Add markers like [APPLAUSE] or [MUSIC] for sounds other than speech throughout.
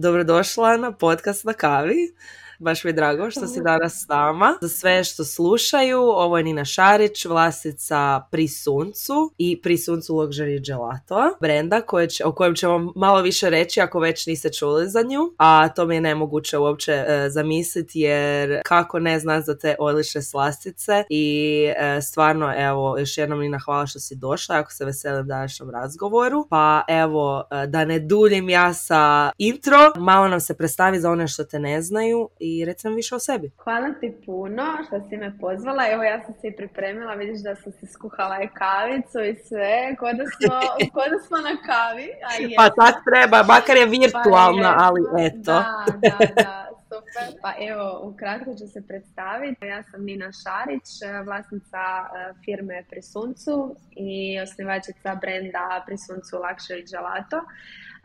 Dobrodošla na podcast na kavi. Baš mi je drago što si danas s nama. Za sve što slušaju, ovo je Nina Šarić, vlasnica Pri suncu i Pri suncu Luxury Gelato, brenda koje će, o kojem ćemo malo više reći ako već niste čuli za nju, a to mi je nemoguće uopće e, zamisliti jer kako ne zna za te odlične slastice i e, stvarno evo još jednom Nina hvala što si došla, ako se veselim današnjem razgovoru. Pa evo e, da ne duljim ja sa intro, malo nam se predstavi za one što te ne znaju i i reci nam više o sebi. Hvala ti puno što si me pozvala. Evo ja sam se i pripremila, vidiš da sam si skuhala i kavicu i sve, kod da smo, [LAUGHS] da smo na kavi. A pa tak treba, makar je virtualna, pa ali eto. Da, da, da. Super. Pa evo, ukratko ću se predstaviti. Ja sam Nina Šarić, vlasnica e, firme Prisuncu i osnivačica brenda Prisuncu Luxury Gelato.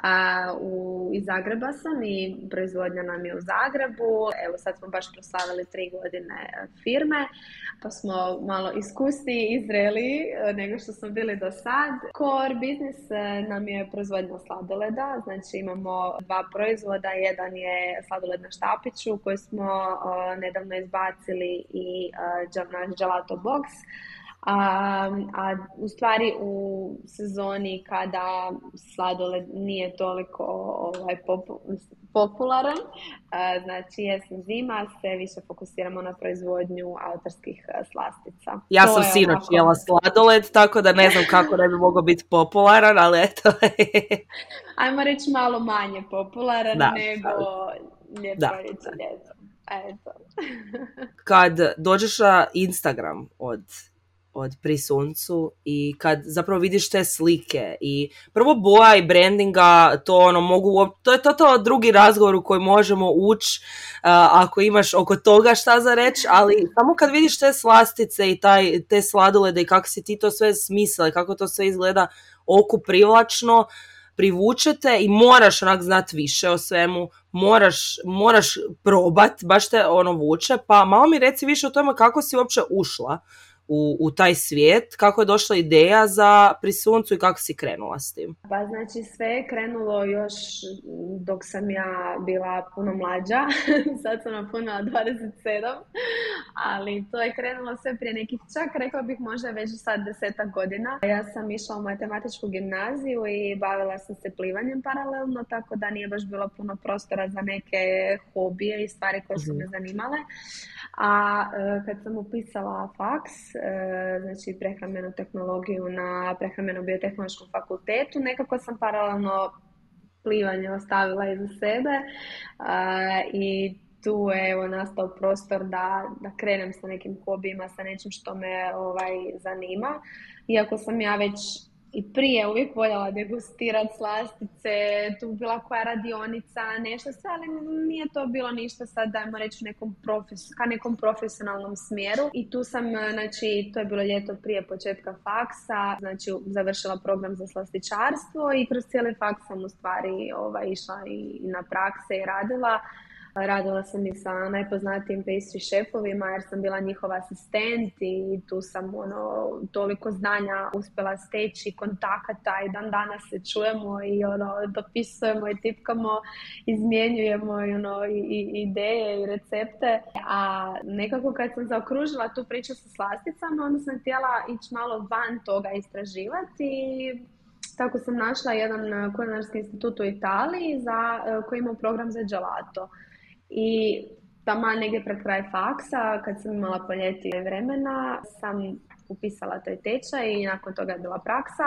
A, u, iz Zagreba sam i proizvodnja nam je u Zagrebu. Evo sad smo baš proslavili tri godine e, firme, pa smo malo iskusniji i zreli e, nego što smo bili do sad. Core biznis e, nam je proizvodnja sladoleda, znači imamo dva proizvoda, jedan je sladoled na štapiću koji smo nedavno izbacili i naš gelato box a, a u stvari u sezoni kada sladoled nije toliko ovaj, popularan, znači jesen zima, se više fokusiramo na proizvodnju autorskih slastica. Ja sam sinoć onako... jela sladoled, tako da ne znam kako ne bi mogao biti popularan, ali eto. [LAUGHS] Ajmo reći malo manje popularan da, nego ljeto. Eto. [LAUGHS] Kad dođeš na Instagram od od pri suncu i kad zapravo vidiš te slike i prvo boja i brandinga to ono mogu to je to, to drugi razgovor u koji možemo ući ako imaš oko toga šta za reći ali samo kad vidiš te slastice i taj, te sladolede i kako si ti to sve smislila kako to sve izgleda oku privlačno privučete i moraš onak znat više o svemu, moraš, moraš probat, baš te ono vuče, pa malo mi reci više o tome kako si uopće ušla u, u taj svijet, kako je došla ideja za prisuncu i kako si krenula s tim? Pa znači sve je krenulo još dok sam ja bila puno mlađa, [LAUGHS] sad sam napunila 27, ali to je krenulo sve prije nekih čak, rekla bih možda već sad desetak godina. Ja sam išla u matematičku gimnaziju i bavila sam se plivanjem paralelno, tako da nije baš bilo puno prostora za neke hobije i stvari koje su mhm. me zanimale. A e, kad sam upisala faks, znači prehrambenu tehnologiju na prehrambeno biotehnološkom fakultetu, nekako sam paralelno plivanje ostavila iza sebe i tu je evo nastao prostor da, da krenem sa nekim hobijima, sa nečim što me ovaj, zanima. Iako sam ja već i prije uvijek voljela degustirati slastice, tu bila koja radionica, nešto sve, ali nije to bilo ništa sad, dajmo reći, nekom profes, ka nekom profesionalnom smjeru. I tu sam, znači, to je bilo ljeto prije početka faksa, znači završila program za slastičarstvo i kroz cijeli faks sam u stvari ovaj, išla i na prakse i radila. Radila sam i sa najpoznatijim pastry šefovima jer sam bila njihov asistent i tu sam ono, toliko znanja uspjela steći, kontakata i dan danas se čujemo i ono, dopisujemo i tipkamo, izmjenjujemo i, ono, i, i ideje i recepte. A nekako kad sam zaokružila tu priču sa slasticama, onda sam htjela ići malo van toga istraživati tako sam našla jedan kulinarski institut u Italiji za, koji ima program za gelato. I tamo negdje pred kraj faksa, kad sam imala poljeti vremena, sam upisala taj tečaj i nakon toga je bila praksa.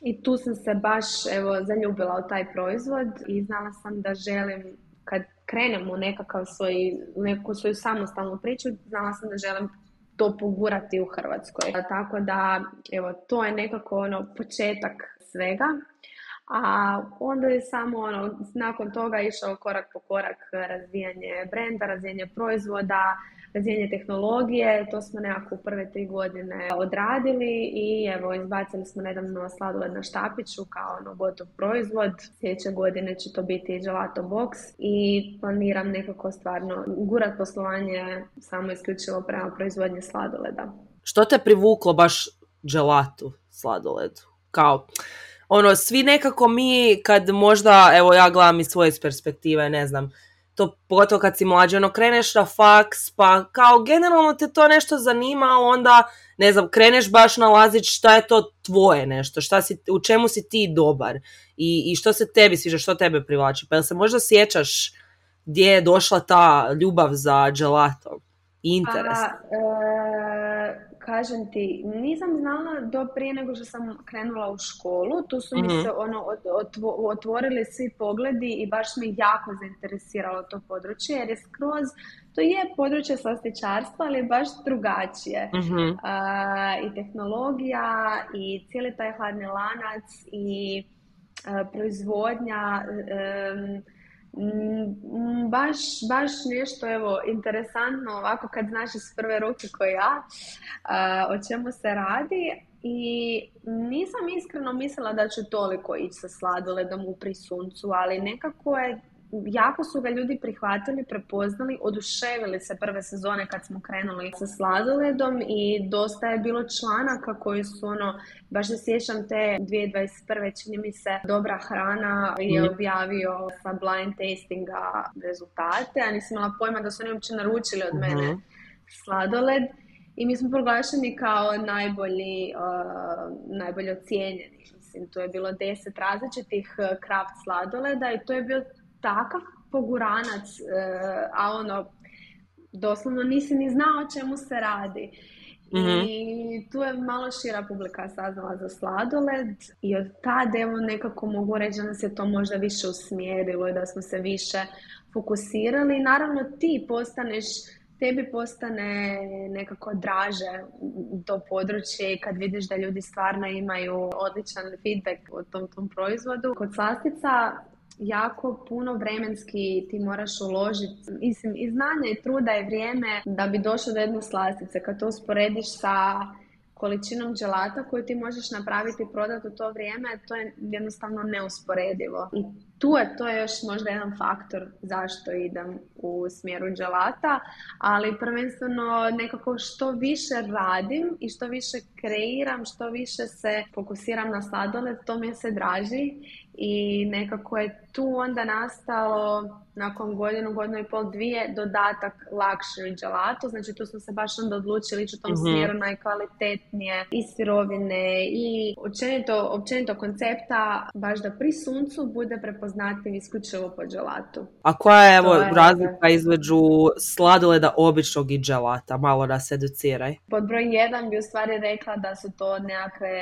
I tu sam se baš evo, zaljubila u taj proizvod i znala sam da želim, kad krenem u nekakav svoj, neku svoju samostalnu priču, znala sam da želim to pogurati u Hrvatskoj. Tako da, evo, to je nekako ono početak svega a onda je samo ono, nakon toga išao korak po korak razvijanje brenda, razvijanje proizvoda, razvijanje tehnologije, to smo nekako u prve tri godine odradili i evo izbacili smo nedavno sladoled na štapiću kao ono gotov proizvod. Sljedeće godine će to biti gelato box i planiram nekako stvarno gurat poslovanje samo isključivo prema proizvodnje sladoleda. Što te privuklo baš gelatu sladoledu? Kao, ono, svi nekako mi, kad možda, evo ja gledam iz svoje perspektive, ne znam, to pogotovo kad si mlađi, ono, kreneš na faks, pa kao generalno te to nešto zanima, onda, ne znam, kreneš baš nalaziti šta je to tvoje nešto, šta si, u čemu si ti dobar i, i što se tebi sviđa, što tebe privlači. Pa jel se možda sjećaš gdje je došla ta ljubav za gelato? Interes. Pa, e, kažem ti, nisam znala do prije nego što sam krenula u školu. Tu su mi Mhm. se ono, otvo- otvorili svi pogledi i baš me jako zainteresiralo to područje jer je skroz, to je područje slastičarstva, ali je baš drugačije. Mhm. A, I tehnologija i cijeli taj hladni lanac i a, proizvodnja Mm, baš, baš nešto evo interesantno ovako kad znaš iz prve ruke ko ja o čemu se radi. I nisam iskreno mislila da ću toliko ići sa sladoledom u prisuncu, ali nekako je jako su ga ljudi prihvatili, prepoznali, oduševili se prve sezone kad smo krenuli sa sladoledom i dosta je bilo članaka koji su ono, baš se sjećam te 2021. čini mi se Dobra hrana je Mhm. objavio sa blind tastinga rezultate, a nisam imala pojma da su oni uopće naručili od mene Mhm. sladoled i mi smo proglašeni kao najbolji, uh, najbolje ocijenjeni. Mislim, tu je bilo deset različitih uh, kraft sladoleda i to je bio takav poguranac, uh, a ono, doslovno nisi ni znao o čemu se radi. Mhm. I tu je malo šira publika saznala za sladoled i od tad evo nekako mogu reći da nas je to možda više usmjerilo i da smo se više fokusirali. Naravno ti postaneš, tebi postane nekako draže to područje i kad vidiš da ljudi stvarno imaju odličan feedback o tom, tom proizvodu. Kod slastica jako puno vremenski ti moraš uložiti, mislim, i znanja i truda i vrijeme da bi došao do jedne slastice. Kad to usporediš sa količinom dželata koju ti možeš napraviti i prodati u to vrijeme, to je jednostavno neusporedivo. I tu je, to je još možda jedan faktor zašto idem u smjeru dželata, ali prvenstveno nekako što više radim i što više kreiram, što više se fokusiram na sladoled, to mi se draži i nekako je tu onda nastalo nakon godinu, godinu i pol, dvije dodatak luxury gelato, znači tu smo se baš onda odlučili ići u tom Mhm. smjeru najkvalitetnije i sirovine i općenito, općenito koncepta baš da pri suncu bude prepoznatljiv isključivo po gelatu. A koja je evo je- razlika između sladoleda običnog i dželata? Malo nas educiraj. Pod broj jedan bi u stvari rekla da su to nekakve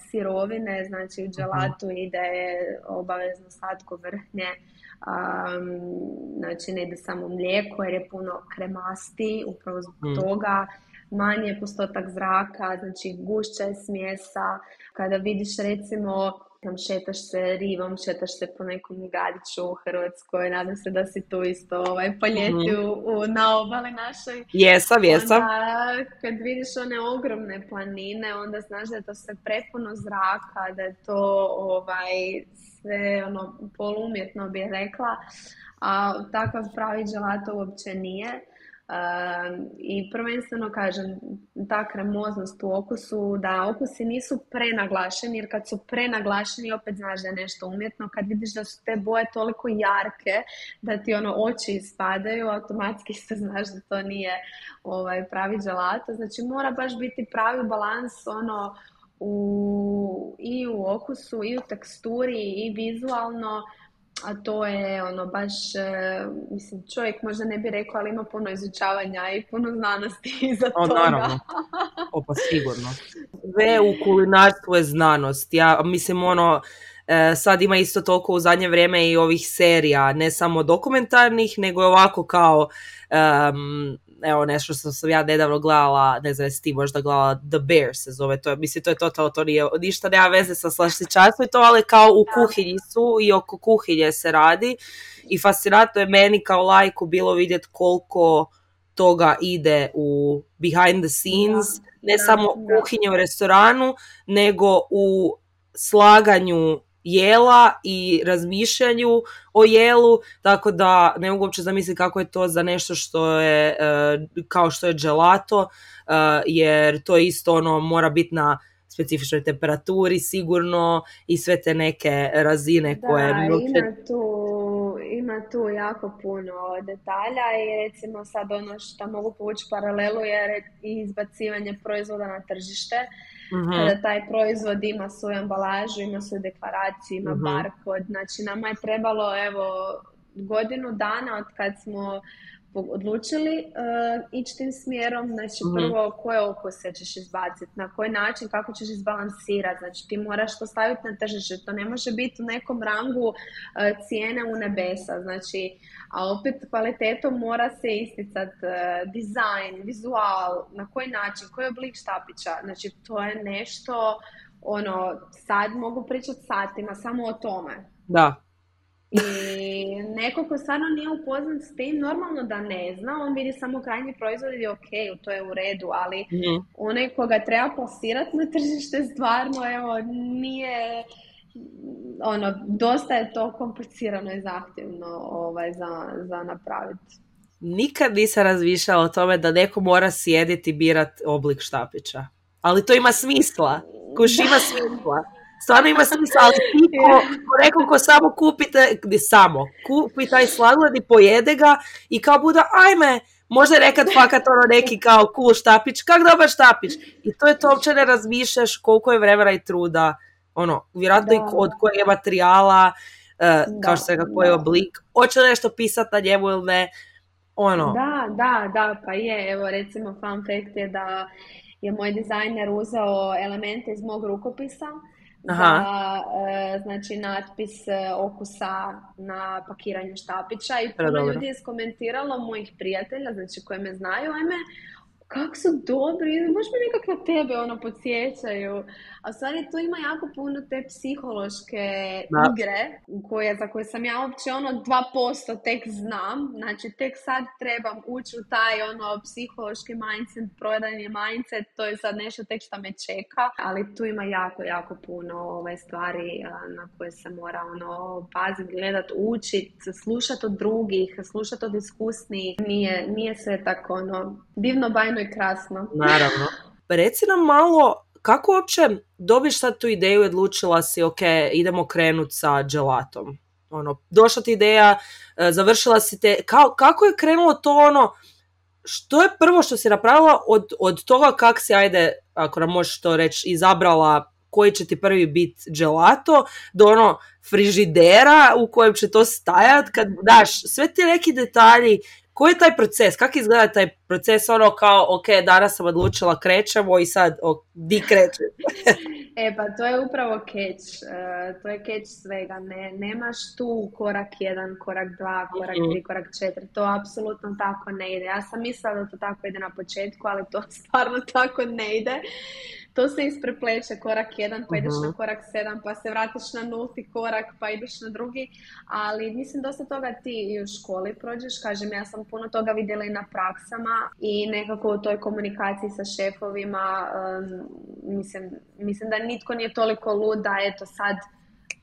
sirovine, znači u gelatu ide obavezno slatko vrhnje, um, znači ne ide samo mlijeko jer je puno kremasti, upravo zbog Mm. toga manji je postotak zraka, znači gušća je smjesa. Kada vidiš recimo tam šetaš se rivom, šetaš se po nekom gradiću u Hrvatskoj, nadam se da si tu isto ovaj, po ljeti u, u, na obali našoj. Jesam, jesam. Onda kad vidiš one ogromne planine, onda znaš da je to sve prepuno zraka, da je to ovaj, sve ono polumjetno bih rekla, a takav pravi gelato uopće nije. I prvenstveno kažem, ta kremoznost u okusu, da okusi nisu prenaglašeni, jer kad su prenaglašeni opet znaš da je nešto umjetno. Kad vidiš da su te boje toliko jarke da ti ono oči ispadaju, automatski se [LAUGHS] znaš da to nije ovaj, pravi gelato. Znači mora baš biti pravi balans ono u, i u okusu, i u teksturi, i vizualno a to je ono baš, e, mislim čovjek možda ne bi rekao, ali ima puno izučavanja i puno znanosti [LAUGHS] iza O, toga. naravno. [LAUGHS] O, pa sigurno. Sve u kulinarstvu je znanost. Ja mislim ono, e, sad ima isto toliko u zadnje vrijeme i ovih serija, ne samo dokumentarnih, nego je ovako kao, evo nešto što sam ja nedavno gledala, ne znam jesi ti možda gledala, The Bear se zove, to je, mislim to je totalno, to nije, ništa nema veze sa slastičarstvom i to, ali kao u kuhinji su i oko kuhinje se radi i fascinantno je meni kao lajku bilo vidjeti koliko toga ide u behind the scenes, ne samo da. kuhinje u restoranu, nego u slaganju jela i razmišljanju o jelu, tako da ne mogu uopće zamisliti kako je to za nešto što je e, kao što je gelato, e, jer to isto ono mora biti na specifičnoj temperaturi sigurno i sve te neke razine koje... Da, ima tu, ima tu jako puno detalja i recimo sad ono što mogu povući paralelu je izbacivanje proizvoda na tržište. Mm Kada taj proizvod ima svoju ambalažu, ima svoju deklaraciju, ima mm barkod. Znači nama je trebalo evo godinu dana od kad smo odlučili uh, ići tim smjerom, znači mm prvo koje okuse ćeš izbaciti, na koji način, kako ćeš izbalansirati, znači ti moraš to staviti na tržište, to ne može biti u nekom rangu uh, cijene u nebesa, znači, a opet kvalitetom mora se isticati uh, dizajn, vizual, na koji način, koji oblik štapića, znači to je nešto, ono, sad mogu pričati satima samo o tome. Da, i neko ko stvarno nije upoznat s tim, normalno da ne zna, on vidi samo krajnji proizvod i ok, to je u redu, ali mm. onaj koga treba plasirati na tržište stvarno, evo, nije, ono, dosta je to komplicirano i zahtjevno ovaj, za, za napraviti. Nikad nisam razmišljala o tome da neko mora sjediti i birat oblik štapića. Ali to ima smisla. Kuš ima [LAUGHS] smisla stvarno ima smisla, ali [LAUGHS] ti ko, ko samo kupite, gdje samo, kupi taj sladoled i pojede ga i kao bude, ajme, možda je nekad fakat ono neki kao cool štapić, kak dobar štapić. I to je to uopće ne razmišljaš koliko je vremena i truda, ono, vjerojatno i od kojeg je materijala, uh, kao što se koji je oblik, hoće nešto pisati na njemu ili ne, ono. Da, da, da, pa je, evo recimo fun fact je da je moj dizajner uzeo elemente iz mog rukopisa, Aha. za e, znači natpis e, okusa na pakiranju štapića i puno ljudi je skomentiralo mojih prijatelja, znači koji me znaju, ajme, kako su dobri, baš me nekako na tebe ono podsjećaju. A stvari tu ima jako puno te psihološke igre koje, za koje sam ja uopće ono 2% tek znam. Znači tek sad trebam ući u taj ono psihološki mindset, prodajni mindset, to je sad nešto tek što me čeka. Ali tu ima jako, jako puno ove ovaj, stvari na koje se mora ono paziti, gledat, učit, slušati od drugih, slušati od iskusnih. Nije, nije sve tako ono divno, bajno i krasno. Naravno. Reci nam malo kako uopće dobiš sad tu ideju i odlučila si, ok, idemo krenut sa gelatom? Ono, došla ti ideja, e, završila si te, kako je krenulo to ono, što je prvo što si napravila od, od toga kak si, ajde, ako nam možeš to reći, izabrala koji će ti prvi biti gelato, do ono frižidera u kojem će to stajat, kad daš sve ti neki detalji koji je taj proces? Kako izgleda taj proces? Ono kao, ok, danas sam odlučila, krećemo i sad, o, di kreće? [LAUGHS] e pa to je upravo keć. Uh, to je keć svega. Ne, nemaš tu korak jedan, korak dva, korak mm tri, korak četiri. To apsolutno tako ne ide. Ja sam mislila da to tako ide na početku, ali to [LAUGHS] stvarno tako ne ide to se isprepleće korak jedan, pa ideš na mhm. korak sedam, pa se vratiš na nulti korak, pa ideš na drugi, ali mislim dosta toga ti i u školi prođeš, kažem ja sam puno toga vidjela i na praksama i nekako u toj komunikaciji sa šefovima, um, mislim, mislim da nitko nije toliko lud da eto sad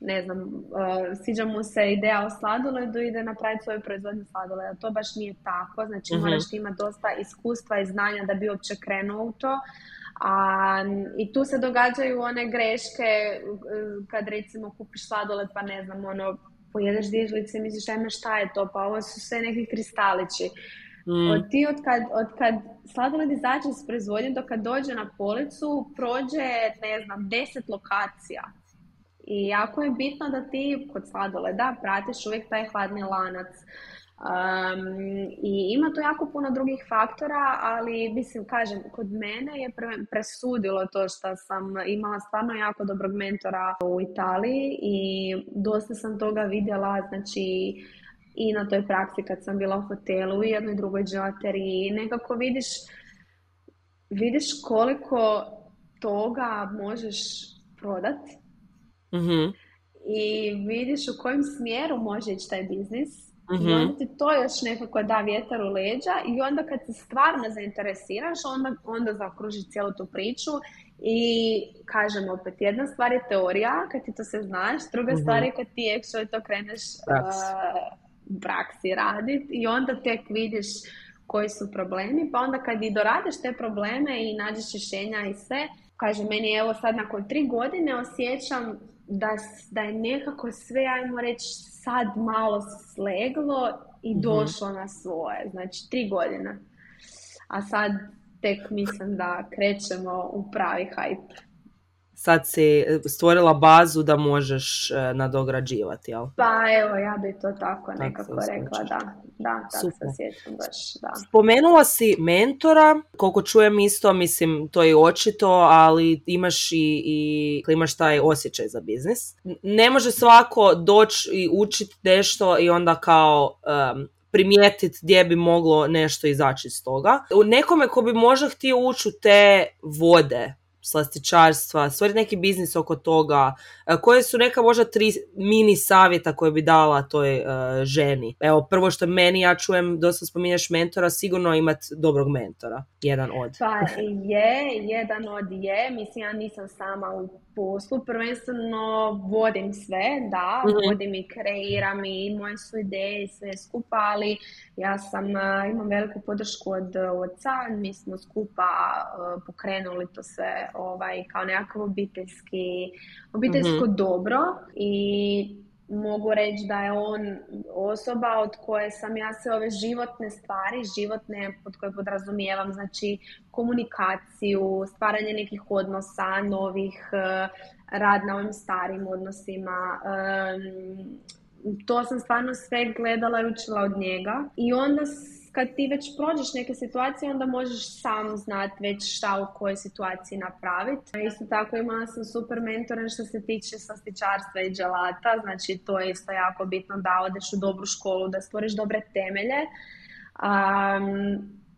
ne znam, uh, sviđa mu se ideja o sladoledu ide napraviti svoju proizvodnju sladoleda. To baš nije tako, znači mm moraš imati dosta iskustva i znanja da bi uopće krenuo u to. A, I tu se događaju one greške kad recimo kupiš sladoled pa ne znam, ono, pojedeš dvije i misliš ajme šta je to, pa ovo su sve neki kristalići. Mm. Od ti od kad, od kad sladoled izađe iz proizvodnje do kad dođe na policu prođe, ne znam, deset lokacija. I jako je bitno da ti kod sladoleda pratiš uvijek taj hladni lanac. Um, I ima tu jako puno drugih faktora, ali mislim, kažem, kod mene je presudilo to što sam imala stvarno jako dobrog mentora u Italiji i dosta sam toga vidjela, znači i na toj praksi kad sam bila u hotelu i jednoj drugoj džateriji. Nekako vidiš, vidiš koliko toga možeš prodat mm i vidiš u kojem smjeru može ići taj biznis mm I onda ti to još nekako da vjetar u leđa i onda kad se stvarno zainteresiraš, onda, onda zaokruži cijelu tu priču i kažem opet, jedna stvar je teorija, kad ti to se znaš, druga mm stvar je kad ti actually to kreneš u praksi raditi i onda tek vidiš koji su problemi, pa onda kad i doradiš te probleme i nađeš rješenja i sve, kaže meni evo sad nakon tri godine osjećam da, da je nekako sve, ajmo reći, sad malo sleglo i mhm. došlo na svoje. Znači, tri godine. A sad tek mislim da krećemo u pravi hype sad si stvorila bazu da možeš e, nadograđivati, jel? Pa evo, ja bi to tako nekako rekla, da. Da, tako se sjećam baš, da. Spomenula si mentora, koliko čujem isto, mislim, to je očito, ali imaš i, i imaš taj osjećaj za biznis. Ne može svako doći i učiti nešto i onda kao um, primijetiti gdje bi moglo nešto izaći iz toga. U nekome ko bi možda htio ući u te vode slastičarstva, stvoriti neki biznis oko toga, e, koje su neka možda tri mini savjeta koje bi dala toj e, ženi. Evo, prvo što meni, ja čujem, dosta spominješ mentora, sigurno imati dobrog mentora, jedan od. Pa je, jedan od je, mislim ja nisam sama u poslu, prvenstveno vodim sve, da, mm vodim i kreiram i moje su ideje i sve skupa, ali ja sam, e, imam veliku podršku od oca, mi smo skupa pokrenuli to sve ovaj, kao nekakav obiteljski, obiteljsko mm dobro i mogu reći da je on osoba od koje sam ja se ove životne stvari, životne pod koje podrazumijevam, znači komunikaciju, stvaranje nekih odnosa, novih, eh, rad na ovim starim odnosima, to sam stvarno sve gledala i učila od njega. I onda kad ti već prođeš neke situacije, onda možeš sam znati već šta u kojoj situaciji napraviti. Isto tako imala sam super mentore što se tiče slastičarstva i dželata, znači to je isto jako bitno da odeš u dobru školu, da stvoriš dobre temelje. Um,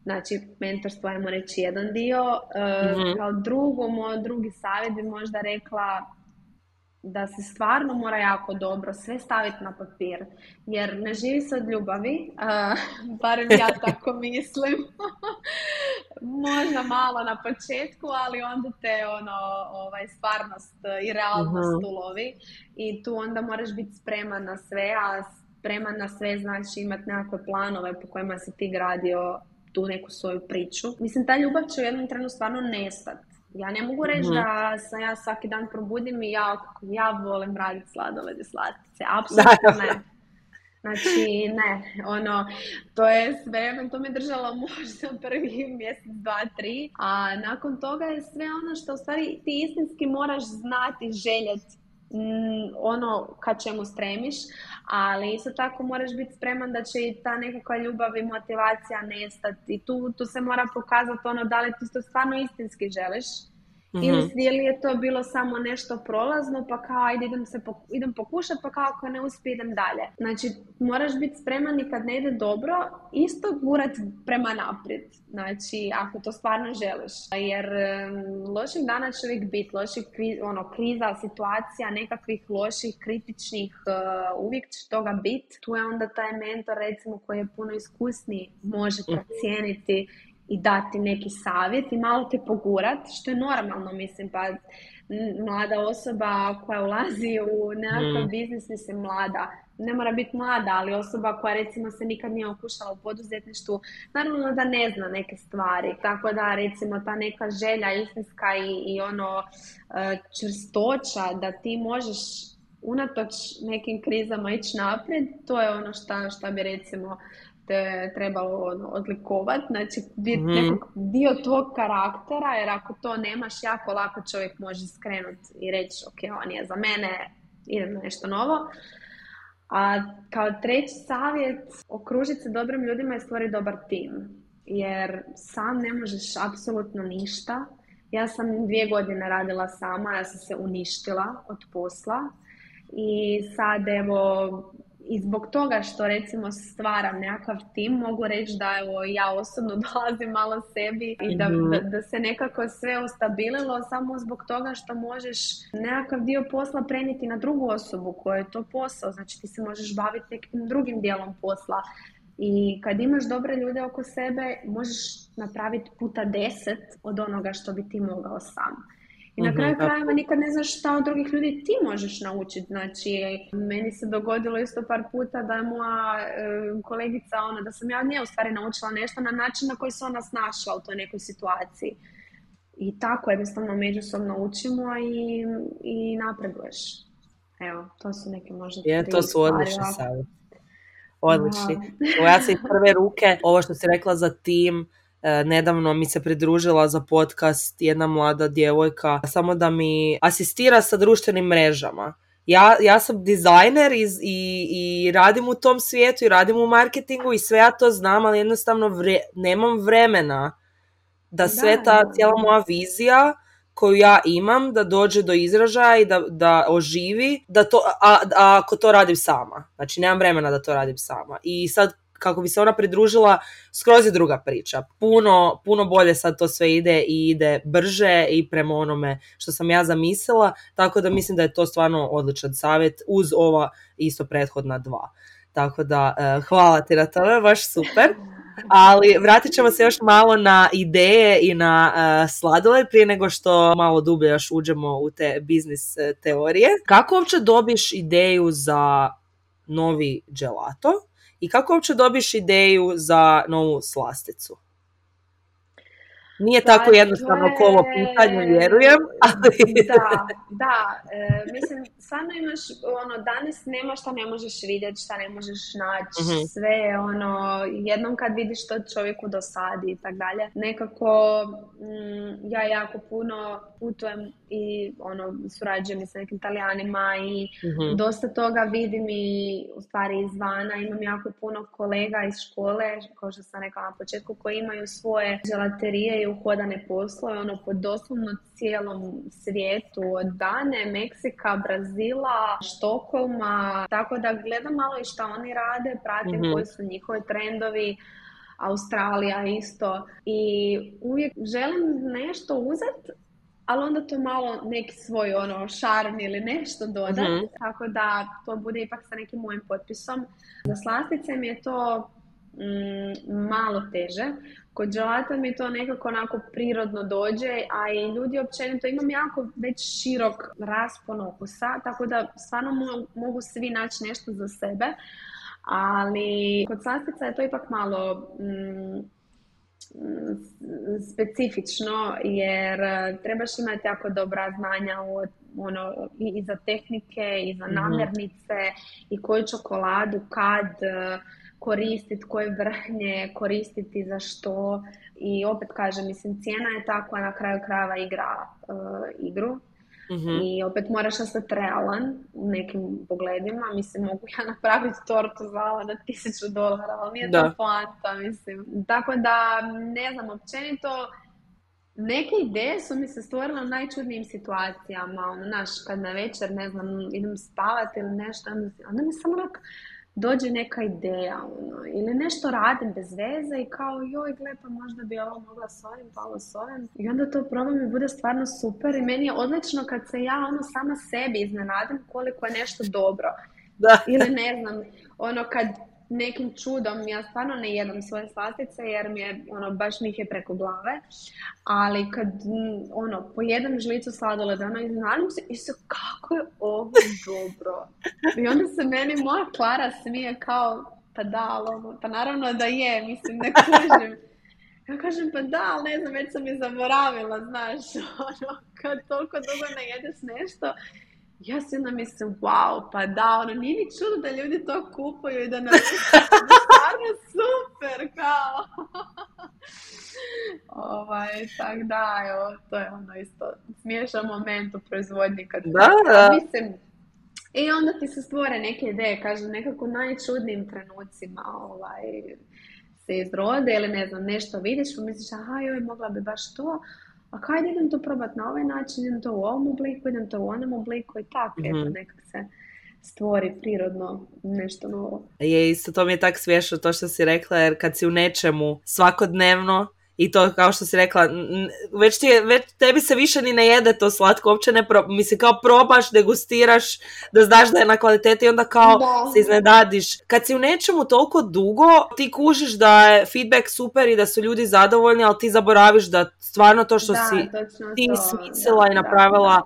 znači mentorstvo ajmo reći jedan dio. Uh, Kao drugo, moj drugi savjet bi možda rekla da se stvarno mora jako dobro sve staviti na papir, jer ne živi se od ljubavi, uh, [LAUGHS] barem ja [LAUGHS] tako mislim. [LAUGHS] Možda malo na početku, ali onda te ono, ovaj, stvarnost i realnost uh ulovi i tu onda moraš biti spreman na sve, a spreman na sve znači imati nekakve planove po kojima si ti gradio tu neku svoju priču. Mislim, ta ljubav će u jednom trenu stvarno nestati ja ne mogu reći mhm. da sam ja svaki dan probudim i ja, ja volim raditi sladoled i slatkice. [LAUGHS] Apsolutno ne. Znači, ne, ono, to je sve, to me držalo [LAUGHS] možda prvi mjesec, dva, tri, a nakon toga je sve ono što u stvari ti istinski moraš znati, željeti ono ka čemu stremiš, ali isto tako moraš biti spreman da će i ta nekakva ljubav i motivacija nestati. Tu, tu se mora pokazati ono da li ti to stvarno istinski želiš mm Ili, je to bilo samo nešto prolazno, pa kao ajde idem, se idem pokušati, pa kao ako ne uspije idem dalje. Znači, moraš biti spreman i kad ne ide dobro, isto gurat prema naprijed. Znači, ako to stvarno želiš. Jer um, loših dana će uvijek biti, loših ono, kriza, situacija, nekakvih loših, kritičnih, uh, uvijek će toga biti. Tu je onda taj mentor, recimo, koji je puno iskusniji, može mhm. procijeniti i dati neki savjet i malo te pogurat, što je normalno, mislim, pa mlada osoba koja ulazi u nekakav mm. biznis, mislim, mlada, ne mora biti mlada, ali osoba koja recimo se nikad nije okušala u poduzetništvu, naravno da ne zna neke stvari. Tako da recimo ta neka želja istinska i, i ono e, čvrstoća da ti možeš unatoč nekim krizama ići naprijed, to je ono šta, šta bi recimo te trebalo ono, odlikovati, znači mm dio tvog karaktera, jer ako to nemaš, jako lako čovjek može skrenuti i reći, ok, on je za mene, idem na nešto novo. A kao treći savjet, okružiti se dobrim ljudima i stvoriti dobar tim. Jer sam ne možeš apsolutno ništa. Ja sam dvije godine radila sama, ja sam se uništila od posla. I sad evo i zbog toga što recimo stvaram nekakav tim, mogu reći da evo ja osobno [LAUGHS] dolazim malo sebi i da, mhm. da, da, se nekako sve ustabililo samo zbog toga što možeš nekakav dio posla prenijeti na drugu osobu koja je to posao, znači ti se možeš baviti nekim drugim dijelom posla i kad imaš dobre ljude oko sebe možeš napraviti puta deset od onoga što bi ti mogao sam. I na mhm, kraju krajeva nikad ne znaš šta od drugih ljudi ti možeš naučiti. Znači, meni se dogodilo isto par puta da je moja e, kolegica, ona, da sam ja od nje u stvari naučila nešto na način na koji se ona snašla u toj nekoj situaciji. i tako jednostavno međusobno učimo i, i napreduješ. Evo, to su neke možda Je, to su odlični savjeti. Odlični. Ja sam iz prve ruke, ovo što si rekla za tim, nedavno mi se pridružila za podcast jedna mlada djevojka, samo da mi asistira sa društvenim mrežama. Ja, ja sam dizajner i, i, i radim u tom svijetu i radim u marketingu i sve ja to znam, ali jednostavno nemam vremena da sve ta cijela moja vizija koju ja imam da dođe do izražaja i da, da oživi, da to, a, a, ako to radim sama. Znači, nemam vremena da to radim sama. I sad, kako bi se ona pridružila, skroz je druga priča. Puno, puno bolje sad to sve ide i ide brže i prema onome što sam ja zamislila, tako da mislim da je to stvarno odličan savjet uz ova isto prethodna dva. Tako da, eh, hvala ti na tome, baš super. Ali vratit ćemo se još malo na ideje i na uh, prije nego što malo dublje još uđemo u te biznis e, teorije. Kako uopće dobiš ideju za novi gelato i kako uopće dobiš ideju za novu slasticu? Nije tako jednostavno je... ovo pitanje, vjerujem. Da, da. E, mislim, stvarno imaš, ono, danas nema šta ne možeš vidjeti, šta ne možeš naći, mm sve ono, jednom kad vidiš što čovjeku dosadi i tak dalje. Nekako, mm, ja jako puno putujem i ono, surađujem s nekim italijanima i mm dosta toga vidim i u stvari izvana. Imam jako puno kolega iz škole, kao što sam rekla na početku, koji imaju svoje želaterije i uhodane poslove, ono, po doslovno cijelom svijetu, od Dane, Meksika, Brazila, Štokholma, tako da gledam malo i šta oni rade, pratim mm koji su njihovi trendovi, Australija isto. I uvijek želim nešto uzeti ali onda to malo neki svoj ono šarm ili nešto dodat, mm tako da to bude ipak sa nekim mojim potpisom. Za slastice mi je to mm, malo teže. Kod dželata mi to nekako onako prirodno dođe, a i ljudi općenito imam jako već širok raspon okusa, tako da stvarno mogu svi naći nešto za sebe. Ali kod slastica je to ipak malo mm, specifično jer trebaš imati jako dobra znanja od, ono, i, za tehnike i za mhm. namirnice i koju čokoladu kad koristiti, koje vrhnje koristiti za što i opet kažem, mislim cijena je takva na kraju krajeva igra uh, igru mm I opet moraš ostati realan u nekim pogledima. Mislim, mogu ja napraviti tortu za na tisuću dolara, ali nije da. to poanta, mislim. Tako da, ne znam, općenito, neke ideje su mi se stvorile u najčudnijim situacijama. Ono, znaš, kad na večer, ne znam, idem spavati ili nešto, onda mi samo onak, dođe neka ideja ono, ili nešto radim bez veze i kao joj gle pa možda bi ovo mogla s ovim pa ovo s ovim i onda to probam i bude stvarno super i meni je odlično kad se ja ono sama sebi iznenadim koliko je nešto dobro da. ili ne znam ono kad nekim čudom, ja stvarno ne jedam svoje slastice jer mi je, ono, baš mi je preko glave, ali kad, ono, pojedem žlicu sladoleda, ono, iznenadim se i kako je ovo dobro. I onda se meni moja Klara smije kao, pa da, ono, pa naravno da je, mislim, ne kužim. Ja kažem, pa da, ali ne znam, već sam i zaboravila, znaš, [LAUGHS] ono, kad toliko dugo ne jedeš nešto, ja se onda mislim, wow, pa da, ono, nije ni čudo da ljudi to kupuju i da nam [LAUGHS] stvarno super, kao. [LAUGHS] ovaj, tak da, evo, to je ono isto smiješan moment u proizvodnji kad da, da. mislim, i onda ti se stvore neke ideje, kažem, nekako najčudnijim trenucima, ovaj, se izrode ili ne znam, nešto vidiš, pa misliš, aha, joj, mogla bi baš to, a kaj idem to probati na ovaj način, idem to u ovom obliku, idem to u onom obliku i tako, mm-hmm. eto, nekak se stvori prirodno nešto novo. Je, isto to mi je tak smiješno to što si rekla, jer kad si u nečemu svakodnevno, i to kao što si rekla, već, ti već tebi se više ni ne jede to slatko, uopće ne pro, mislim kao probaš, degustiraš, da znaš da je na kvaliteti i onda kao da. se iznenadiš. Kad si u nečemu toliko dugo, ti kužiš da je feedback super i da su ljudi zadovoljni, ali ti zaboraviš da stvarno to što si ti smislila i napravila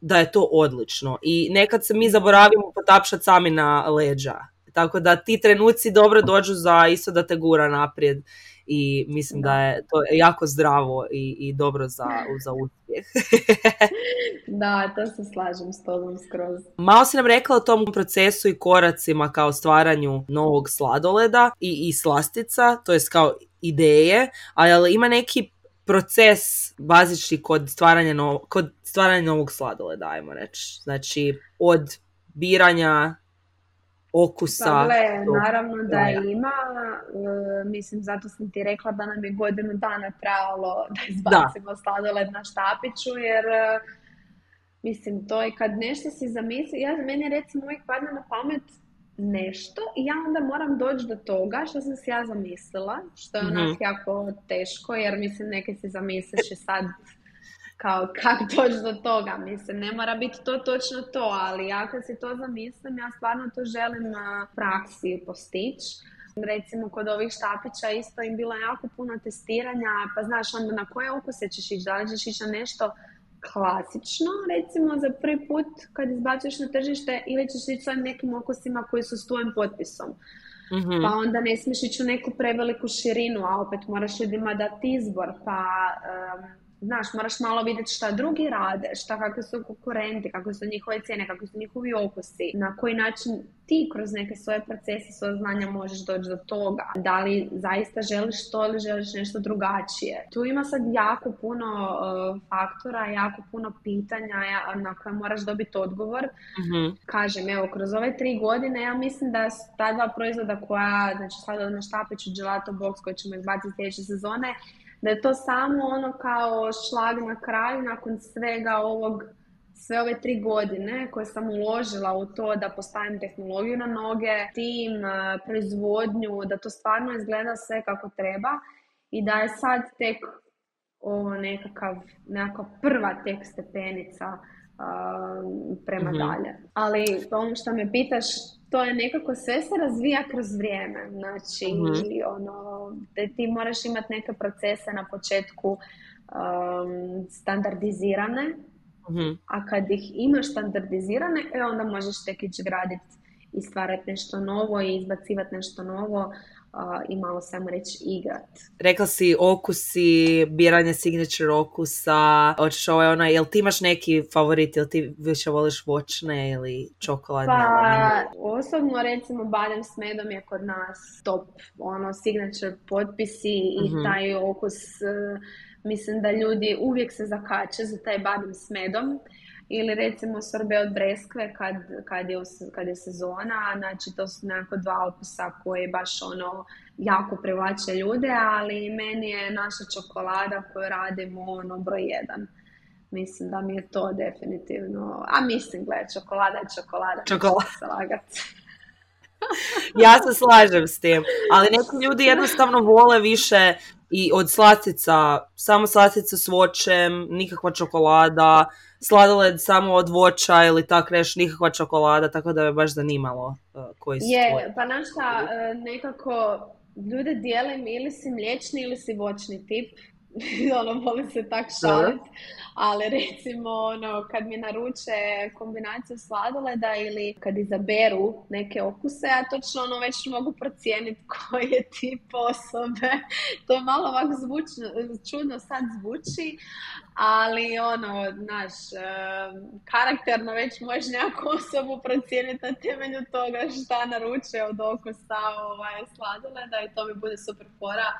da je to odlično. I nekad se mi zaboravimo potapšati sami na leđa. Tako da ti trenuci dobro dođu za isto da te gura naprijed i mislim da, je to jako zdravo i, i dobro za, za uspjeh. [LAUGHS] da, to se slažem s tobom skroz. Malo si nam rekla o tom procesu i koracima kao stvaranju novog sladoleda i, i slastica, to jest kao ideje, ali ima neki proces bazični kod stvaranja, kod stvaranja novog sladoleda, ajmo reći. Znači, od biranja okusa. Pa naravno da ima. E, mislim, zato sam ti rekla da nam je godinu dana trebalo [LAUGHS] da izbacimo sladoled na štapiću, jer e, mislim, to je kad nešto si zamisli, ja meni recimo uvijek padne na pamet nešto i ja onda moram doći do toga što sam si ja zamislila, što je onak mm jako teško, jer mislim neke si zamisliš i sad kao kako doći do toga, mislim, ne mora biti to točno to, ali ja kad si to zamislim, ja stvarno to želim na praksi postići. Recimo kod ovih štapića isto im bilo jako puno testiranja, pa znaš onda na koje okuse ćeš ići, da li ćeš ići na nešto klasično, recimo za prvi put kad izbacuješ na tržište ili ćeš ići sa nekim okusima koji su s tvojim potpisom. mm Pa onda ne smiješ ići u neku preveliku širinu, a opet moraš ljudima dati izbor, pa znaš, moraš malo vidjeti šta drugi rade, šta kakve su konkurenti, kako su njihove cijene, kako su njihovi okusi, na koji način ti kroz neke svoje procese, svoje znanja možeš doći do toga. Da li zaista želiš to ili želiš nešto drugačije. Tu ima sad jako puno uh, faktora, jako puno pitanja na koje moraš dobiti odgovor. mm Kažem, evo, kroz ove tri godine ja mislim da su ta dva proizvoda koja, znači sada na štapiću Gelato Box koji ćemo izbaciti sljedeće sezone, da je to samo ono kao šlag na kraju nakon svega ovog sve ove tri godine koje sam uložila u to da postavim tehnologiju na noge, tim, eh, proizvodnju, da to stvarno izgleda sve kako treba i da je sad tek ovo nekakav, nekakva prva tek stepenica prema mm dalje. Ali ono što me pitaš, to je nekako sve se razvija kroz vrijeme. Znači, mm ono, da ti moraš imati neke procese na početku um, standardizirane, mm a kad ih imaš standardizirane, e, onda možeš tek ići graditi i stvarati nešto novo i izbacivati nešto novo i malo samo reći igrat. Rekla si okusi, biranje signature okusa, hoćeš ovaj ona, jel ti imaš neki favorit, jel ti više voliš voćne ili čokoladne? Pa, osobno recimo badem s medom je kod nas top, ono, signature potpisi i mhm. taj okus, e, mislim da ljudi uvijek se zakače za taj badem s medom ili recimo sorbe od breskve kad, kad, je, kad je sezona, znači to su nekako dva okusa koje baš ono jako privlače ljude, ali meni je naša čokolada koju radimo ono broj jedan. Mislim da mi je to definitivno, a mislim, gle, čokolada je čokolada. Čokolada. ja se slažem s tim, ali neki ljudi jednostavno vole više i od slastica, samo slastica s voćem, nikakva čokolada, sladoled samo od voća ili tak neš, nikakva čokolada, tako da me baš zanimalo uh, koji su Je, pa znaš šta, uh, nekako ljude dijelim ili si mliječni ili si voćni tip. [LAUGHS] ono, volim se tak šaliti. Ali recimo, ono, kad mi naruče kombinaciju sladoleda ili kad izaberu neke okuse, ja točno ono već mogu procijeniti [LAUGHS] koji je tip osobe. to je malo ovako zvučno, čudno sad zvuči, ali ono, znaš, karakterno već možeš neku osobu procijeniti na temelju toga šta naruče od okusa ovaj, sladoleda i to mi bude super fora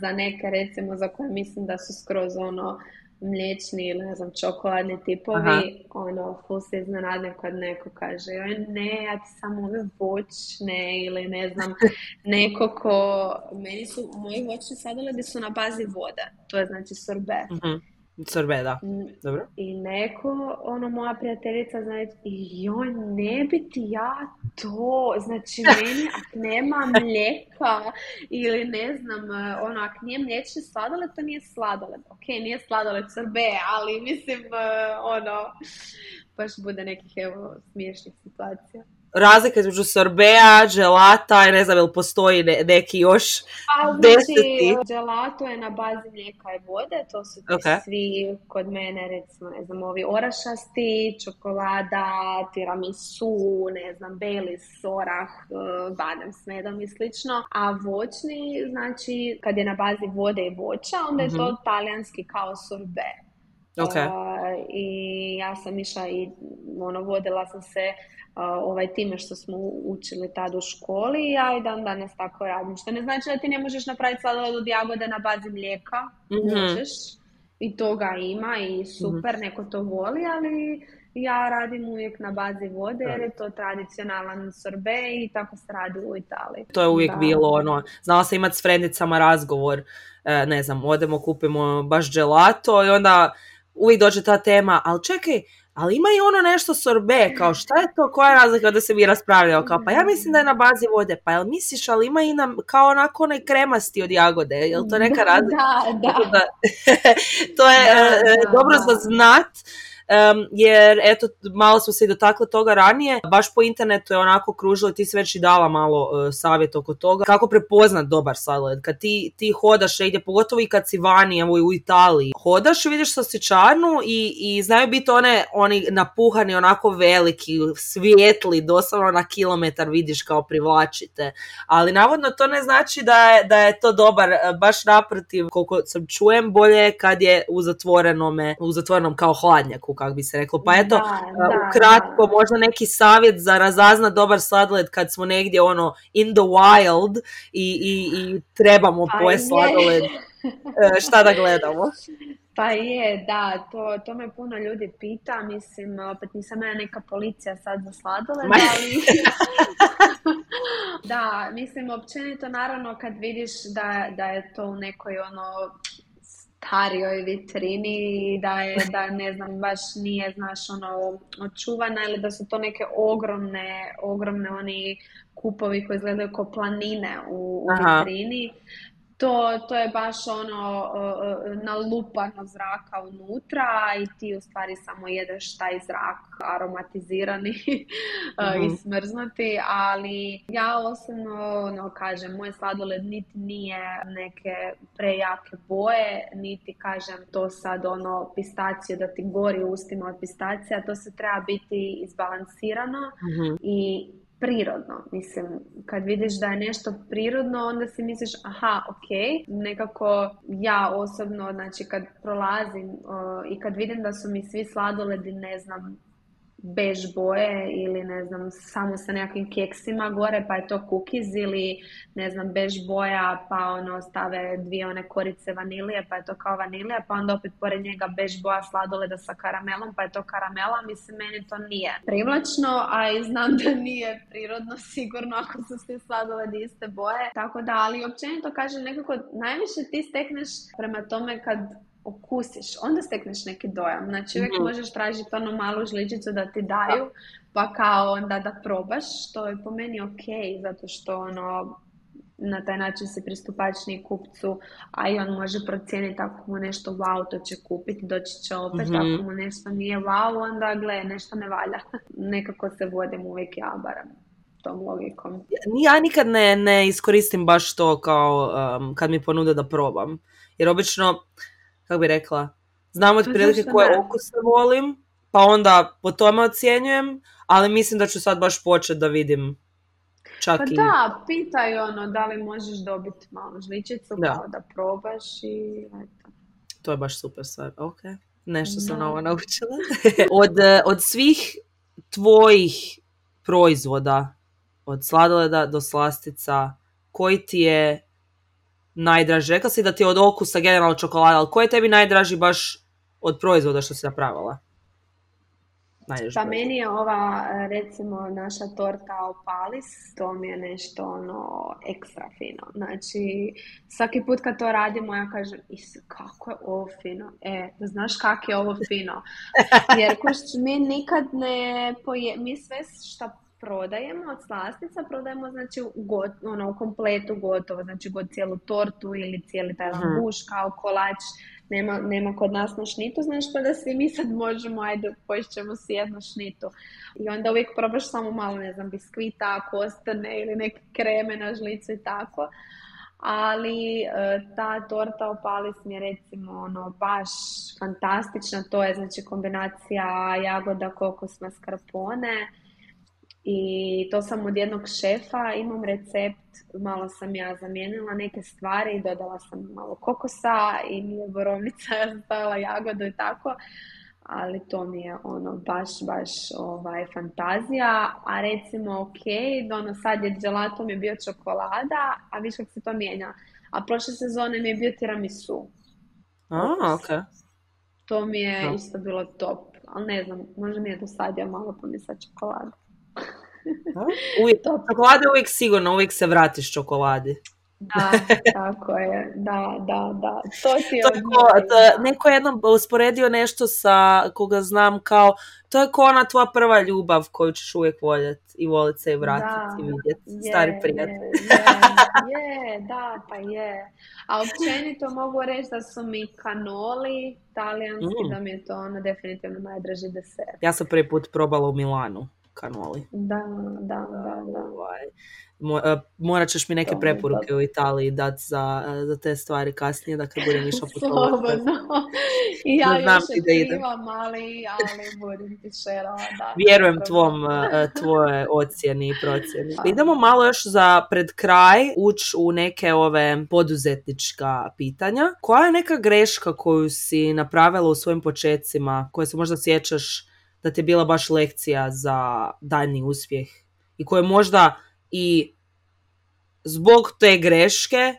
za neke recimo za koje mislim da su skroz ono mliječni ili ne znam čokoladni tipovi, Aha. ono, ful se iznenadne kad neko kaže ne, ja ti samo ove voćne ili ne znam, [LAUGHS] neko ko, meni su, moji voćni sadoledi su na bazi vode, to je znači sorbe. uh Sorbe, da. Dobro. I neko, ono, moja prijateljica, znači, joj, ne bi ti ja to, znači, [LAUGHS] meni, ak nema mlijeka ili ne znam, ono, ak nije mliječni sladoled, to nije sladoled. Ok, nije sladoled sorbe, ali mislim, ono, baš bude nekih, evo, smiješnih situacija. Razlika između sorbea, gelata i ne znam, ili postoji neki još A [LAUGHS] znači, gelato je na bazi mlijeka i vode, to su ti svi kod mene, recimo, ne znam, ovi orašasti, čokolada, tiramisu, ne znam, belis, orah, e, badem s medom i slično. A voćni, znači, kad je na bazi vode i voća, onda je to mhm. talijanski kao sorbe. Okay. I ja sam išla i ono, vodila sam se ovaj, time što smo učili tad u školi i ja i dan danas tako radim. Što ne znači da ti ne možeš napraviti sladoled od jagode na bazi mlijeka. mm Možeš. I toga ima i super, mm neko to voli, ali ja radim uvijek na bazi vode jer je to tradicionalan sorbe i tako se radi u Italiji. To je uvijek bilo ono, znala sam imati s frendicama razgovor, e, ne znam, odemo kupimo baš gelato i onda uvijek dođe ta tema, ali čekaj, ali ima i ono nešto sorbe, kao šta je to, koja je razlika? Da se mi raspravljamo, kao pa ja mislim da je na bazi vode, pa jel misliš, ali ima i nam kao onako onaj kremasti od jagode, jel to neka [LAUGHS] razlika? Da, da. [LAUGHS] to je e, dobro za znat, jer eto, malo smo se i dotakli toga ranije, baš po internetu je onako kružilo, ti si već i dala malo uh, savjet oko toga, kako prepoznat dobar sladoled, kad ti, ti hodaš negdje, pogotovo i kad si vani, evo u Italiji, hodaš i vidiš sosjećarnu i, i znaju biti one, oni napuhani onako veliki, svijetli, doslovno na kilometar vidiš kao privlačite, ali navodno to ne znači da je, da je to dobar, baš naprotiv, koliko sam čujem, bolje kad je u zatvorenome, u zatvorenom kao hladnjaku, kako bi se reklo. Pa eto, ukratko, možda neki savjet za razaznat dobar sladoled kad smo negdje ono in the wild i, i, i trebamo pa pojesti sladoled. E, šta da gledamo? [LAUGHS] Pa je, da, to, to me puno ljudi pita, mislim, opet nisam ja neka policija sad za sladoled, ali... [LAUGHS] [LAUGHS] da, mislim, općenito, naravno, kad vidiš da, da je to u nekoj, ono, starijoj vitrini i da je, da ne znam, baš nije, znaš, ono, očuvana ili da su to neke ogromne, ogromne oni kupovi koji izgledaju kao planine u, u vitrini to, to je baš ono nalupano zraka unutra i ti u stvari samo jedeš taj zrak aromatizirani i [LAUGHS] mhm. smrznuti, ali ja osobno no, kažem, moj sladoled niti nije neke prejake boje, niti kažem to sad ono pistacije da ti gori ustima od pistacija, to se treba biti izbalansirano mhm. i prirodno. Mislim, kad vidiš da je nešto prirodno, onda si misliš, aha, ok, nekako ja osobno, znači kad prolazim i kad vidim da su mi svi sladoledi, ne znam, bež boje ili ne znam samo sa nekakvim keksima gore pa je to cookies ili ne znam bež boja pa ono stave dvije one korice vanilije pa je to kao vanilija pa onda opet pored njega bež boja sladoleda sa karamelom pa je to karamela. Mislim meni to nije privlačno a i znam da nije prirodno sigurno ako su svi sladoledi iste boje. Tako da ali općenito kažem nekako najviše ti stekneš prema tome kad okusiš, onda stekneš neki dojam. Znači uvijek mm možeš tražiti onu malu žličicu da ti daju, pa kao onda da probaš, što je po meni ok, zato što ono, na taj način se pristupačniji kupcu, a i on može procijeniti ako mu nešto wow, to će kupiti, doći će opet, mm ako mu nešto nije wow, onda gle, nešto ne valja. [LAUGHS] Nekako se vodim uvijek ja barem tom logikom. Ja nikad ne, ne iskoristim baš to kao um, kad mi ponude da probam. Jer obično kako bi rekla, znam otprilike koje okuse volim, pa onda po tome ocjenjujem, ali mislim da ću sad baš početi da vidim čak pa da, pitaj ono da li možeš dobiti malo žličicu da. kao da probaš i eto. To je baš super stvar, ok. Nešto sam novo naučila. [LAUGHS] od, od svih tvojih proizvoda, od sladoleda do slastica, koji ti je najdraži? Rekla si da ti je od okusa generalno čokolada, ali koji je tebi najdraži baš od proizvoda što si napravila? Pa meni je ova, recimo, naša torta opalis, to mi je nešto ono ekstra fino. Znači, svaki put kad to radimo, ja kažem, is, kako je ovo fino? E, da znaš kako je ovo fino? [LAUGHS] Jer koš, mi nikad ne poje, mi sve što prodajemo od slastica, prodajemo znači got, ono, u kompletu gotovo, znači god cijelu tortu ili cijeli taj Mhm. lambuš kao kolač, nema, nema kod nas na šnitu, znaš pa da svi mi sad možemo, ajde poješćemo si jednu šnitu. I onda uvijek probaš samo malo, ne znam, biskvita, ako ostane ili neke kreme na žlicu i tako. Ali e, ta torta opalis mi je recimo ono baš fantastična, to je znači kombinacija jagoda, kokos, mascarpone i to sam od jednog šefa, imam recept, malo sam ja zamijenila neke stvari, dodala sam malo kokosa i nije borovnica, [LAUGHS] stavila jagodu i tako, ali to mi je ono baš, baš ovaj, fantazija, a recimo ok, ono sad je gelato mi je bio čokolada, a viš kako se to mijenja, a prošle sezone mi je bio tiramisu, A, ok. to mi je Da. isto bilo top, ali ne znam, možda mi je dosadio malo pa mi sad čokolada. Uvijek, je uvijek sigurno, uvijek se vratiš čokoladi. Da, tako je, da, da, da. To ti je To od je ko, mojih, to je- da. neko je jednom usporedio nešto sa koga znam kao, to je ko ona tvoja prva ljubav koju ćeš uvijek voljeti i voliti se i vratiti i vidjeti. Je, Stari prijatelj. Je, je, je, da, pa je. A općenito mogu reći da su mi kanoli talijanski, Mm. da mi je to ono definitivno najdraži desert. Ja sam prvi put probala u Milanu kanoli. Da, da, da, da. Ovaj, mo- e, morat ćeš mi neke preporuke u Italiji dati za, e, za te stvari kasnije, da kad budem išla putovati. [LAUGHS] Slobodno. I ja Ne znam još da idem. ali, ali budem ti šerala, da. Vjerujem tvom, e, tvoje ocjeni i procjeni. Idemo malo još za pred kraj ući u neke ove poduzetnička pitanja. Koja je neka greška koju si napravila u svojim počecima, koje se možda sjećaš da ti je bila baš lekcija za daljnji uspjeh i koje možda i zbog te greške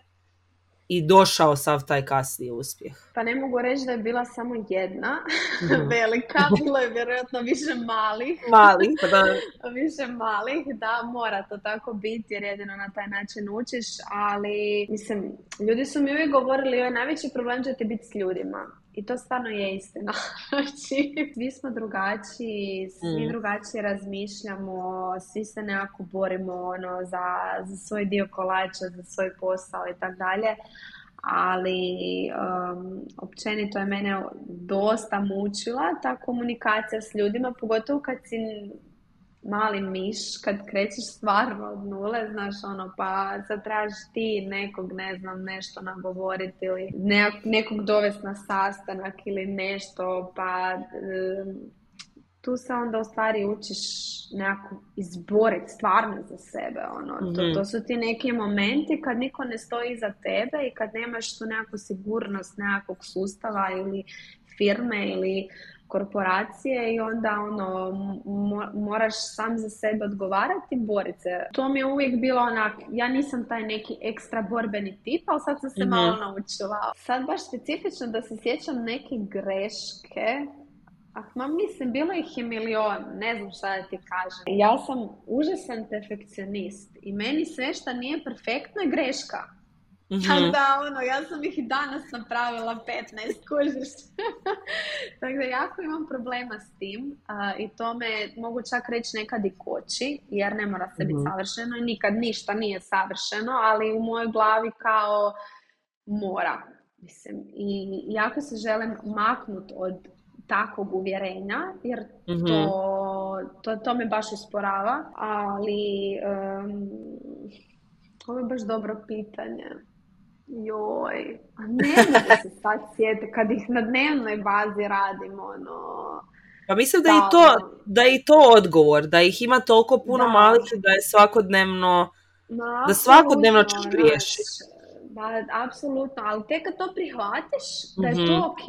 i došao sav taj kasniji uspjeh? Pa ne mogu reći da je bila samo jedna Mhm. [LAUGHS] velika, bilo je vjerojatno više malih. Mali, pa da, [LAUGHS] Više malih, da, mora to tako biti jer jedino na taj način učiš, ali mislim, ljudi su mi uvijek govorili joj najveći problem će ti biti s ljudima. I to stvarno je istina. [LAUGHS] Znači, svi smo drugačiji, svi Mm. drugačije razmišljamo, svi se nekako borimo ono, za, za svoj dio kolača, za svoj posao i tako dalje. Ali um, općenito je mene dosta mučila ta komunikacija s ljudima, pogotovo kad si mali miš, kad krećeš stvarno od nule, znaš, ono, pa sad trebaš ti nekog, ne znam, nešto nagovoriti ili nekog, dovesti na sastanak ili nešto, pa tu se onda u stvari učiš nekako izboriti stvarno za sebe, ono, to, Mhm. to su ti neki momenti kad niko ne stoji iza tebe i kad nemaš tu nekakvu sigurnost nekakvog sustava ili firme ili korporacije i onda ono mo- moraš sam za sebe odgovarati boriti se. To mi je uvijek bilo onak, ja nisam taj neki ekstra borbeni tip, ali sad sam se Mhm. malo naučila. Sad baš specifično da se sjećam neke greške, Ah, ma mislim, bilo ih je milion, ne znam šta da ti kažem. Ja sam užasan perfekcionist i meni sve što nije perfektno je greška. Mhm. Tako da, ono, ja sam ih i danas napravila 15, kužiš. [LAUGHS] Tako da jako imam problema s tim a, i to me mogu čak reći nekad i koči, jer ne mora se biti Mhm. savršeno i nikad ništa nije savršeno, ali u mojoj glavi kao mora. Mislim, i jako se želim maknut od takvog uvjerenja, jer Mhm. to, to, to me baš usporava, ali em, ovo je baš dobro pitanje. Joj, a ne se sad sjetiti kad ih na dnevnoj bazi radim, ono... Pa mislim da je, i Da, to, da je i to odgovor, da ih ima toliko puno Da. malih da je svakodnevno, Ma, Da svakodnevno ćeš griješiti. Da, apsolutno, ali tek kad to prihvatiš da je Mhm. to ok,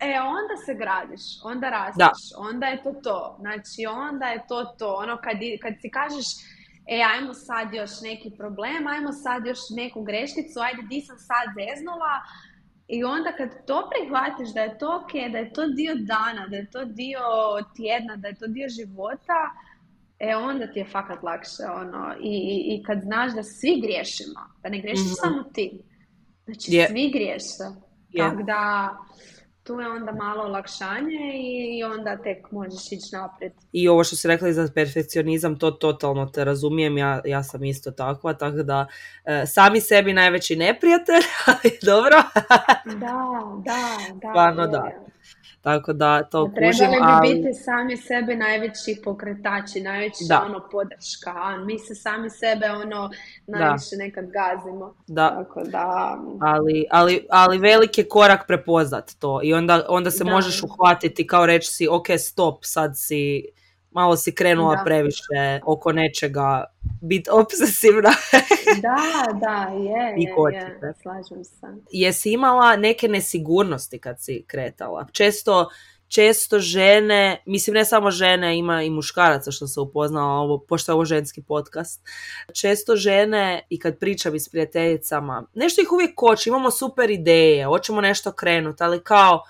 e onda se gradiš, onda rasteš, onda je to to. Znači onda je to to. Ono kad, kad si kažeš e ajmo sad još neki problem, ajmo sad još neku greškicu, ajde di sam sad zeznula, i onda kad to prihvatiš da je to ok, da je to dio dana, da je to dio tjedna, da je to dio života, e onda ti je fakat lakše, ono, i, i, i kad znaš da svi griješimo, da ne griješiš Mhm. samo ti, znači Je. svi griješe, Je. tako da tu je onda malo olakšanje i onda tek možeš ići naprijed. I ovo što si rekla za perfekcionizam, to totalno te razumijem, ja, ja sam isto takva, tako da e, sami sebi najveći neprijatelj, [LAUGHS] ali dobro. da, da, da. Stvarno da. Tako da to kužim, Trebali bi ali... biti sami sebe najveći pokretači, najveći da. ono podrška, a mi se sami sebe ono najviše da. nekad gazimo. Da. Tako da... Ali, ali, ali velik je korak prepoznat to i onda, onda se da. možeš uhvatiti kao reći si ok stop, sad si malo si krenula da. previše oko nečega, bit obsesivna. [LAUGHS] da, da, je, I je, je, slažem se. Jesi imala neke nesigurnosti kad si kretala? Često, često žene, mislim ne samo žene, ima i muškaraca što se upoznala ovo, pošto je ovo ženski podcast. Često žene i kad pričam i s prijateljicama, nešto ih uvijek koči, imamo super ideje, hoćemo nešto krenuti, ali kao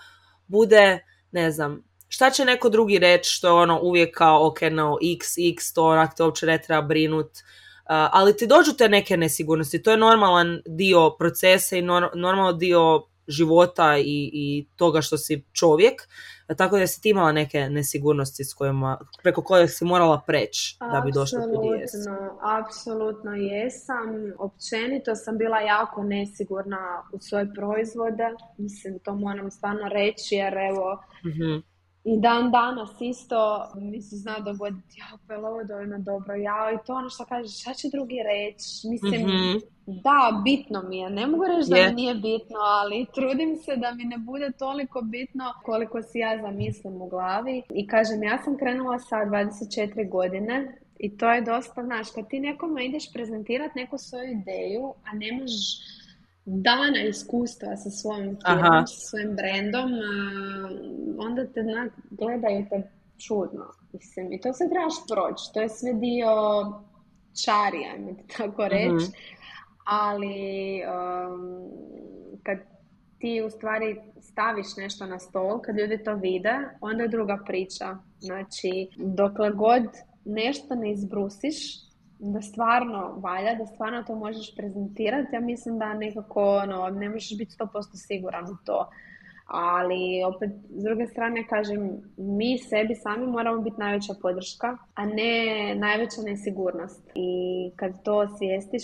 bude, ne znam, šta će neko drugi reći što je ono uvijek kao ok no x x to onak te uopće ne treba brinut uh, ali ti dođu te neke nesigurnosti to je normalan dio procesa i nor- normalan dio života i, i toga što si čovjek tako da si ti imala neke nesigurnosti s kojima, preko kojih si morala preći da bi došla tu gdje Apsolutno jesam. Općenito sam bila jako nesigurna u svoje proizvode. Mislim, to moram stvarno reći jer evo, mm i dan danas isto mi se zna dogoditi, ja, pa je ovo dovoljno dobro, ja, i to ono što kažeš, šta će drugi reći, mislim, mm-hmm. da, bitno mi je, ne mogu reći da mi nije bitno, ali trudim se da mi ne bude toliko bitno koliko si ja zamislim u glavi. I kažem, ja sam krenula sa 24 godine i to je dosta, znaš, kad ti nekome ideš prezentirati neku svoju ideju, a ne možeš dana iskustva sa svojim firmom, sa svojim brandom, onda te gledaju te čudno. Mislim, I to se trebaš proći. To je sve dio čari, ajmo tako mhm. reći. Ali um, kad ti u stvari staviš nešto na stol, kad ljudi to vide, onda je druga priča. Znači, dokle god nešto ne izbrusiš, da stvarno valja, da stvarno to možeš prezentirati, ja mislim da nekako ono, ne možeš biti 100% siguran u to. Ali opet, s druge strane, kažem, mi sebi sami moramo biti najveća podrška, a ne najveća nesigurnost. I kad to osvijestiš,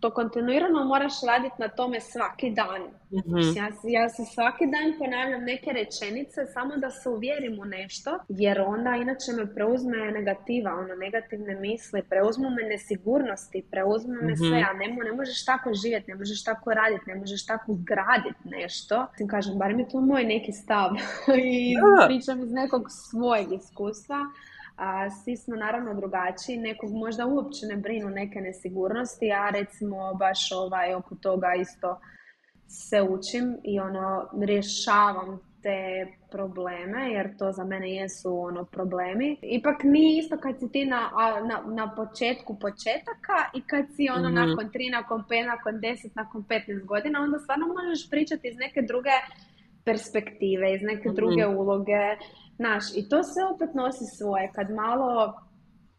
to kontinuirano moraš raditi na tome svaki dan. mm Ja, ja se svaki dan ponavljam neke rečenice samo da se uvjerim u nešto, jer onda inače me preuzme negativa, ono, negativne misli, preuzmu me nesigurnosti, preuzmu me sve, mhm. a ne, ne možeš tako živjeti, ne možeš tako raditi, ne možeš tako graditi nešto. Sim kažem, bar mi to moj neki stav [LAUGHS] i pričam iz nekog svojeg iskustva a, svi smo naravno drugačiji, nekog možda uopće ne brinu neke nesigurnosti, a recimo baš ovaj, oko toga isto se učim i ono rješavam te probleme, jer to za mene jesu ono problemi. Ipak nije isto kad si ti na, na, na početku početaka i kad si ono mm nakon 3, nakon 5, nakon 10, nakon 15 godina, onda stvarno možeš pričati iz neke druge perspektive, iz neke mm druge uloge, Znaš, i to se opet nosi svoje. Kad malo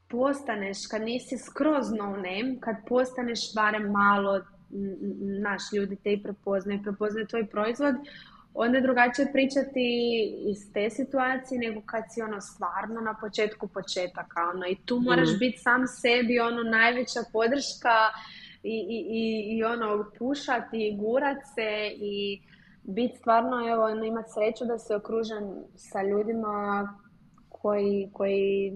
postaneš, kad nisi skroz no name, kad postaneš barem malo, naš ljudi te i prepoznaju, prepoznaju tvoj proizvod, onda je drugačije pričati iz te situacije nego kad si ono stvarno na početku početaka. Ono, I tu moraš mm. biti sam sebi ono najveća podrška i, i, i, i ono pušati i gurat se i biti stvarno, evo, imati sreću da se okružen sa ljudima koji, koji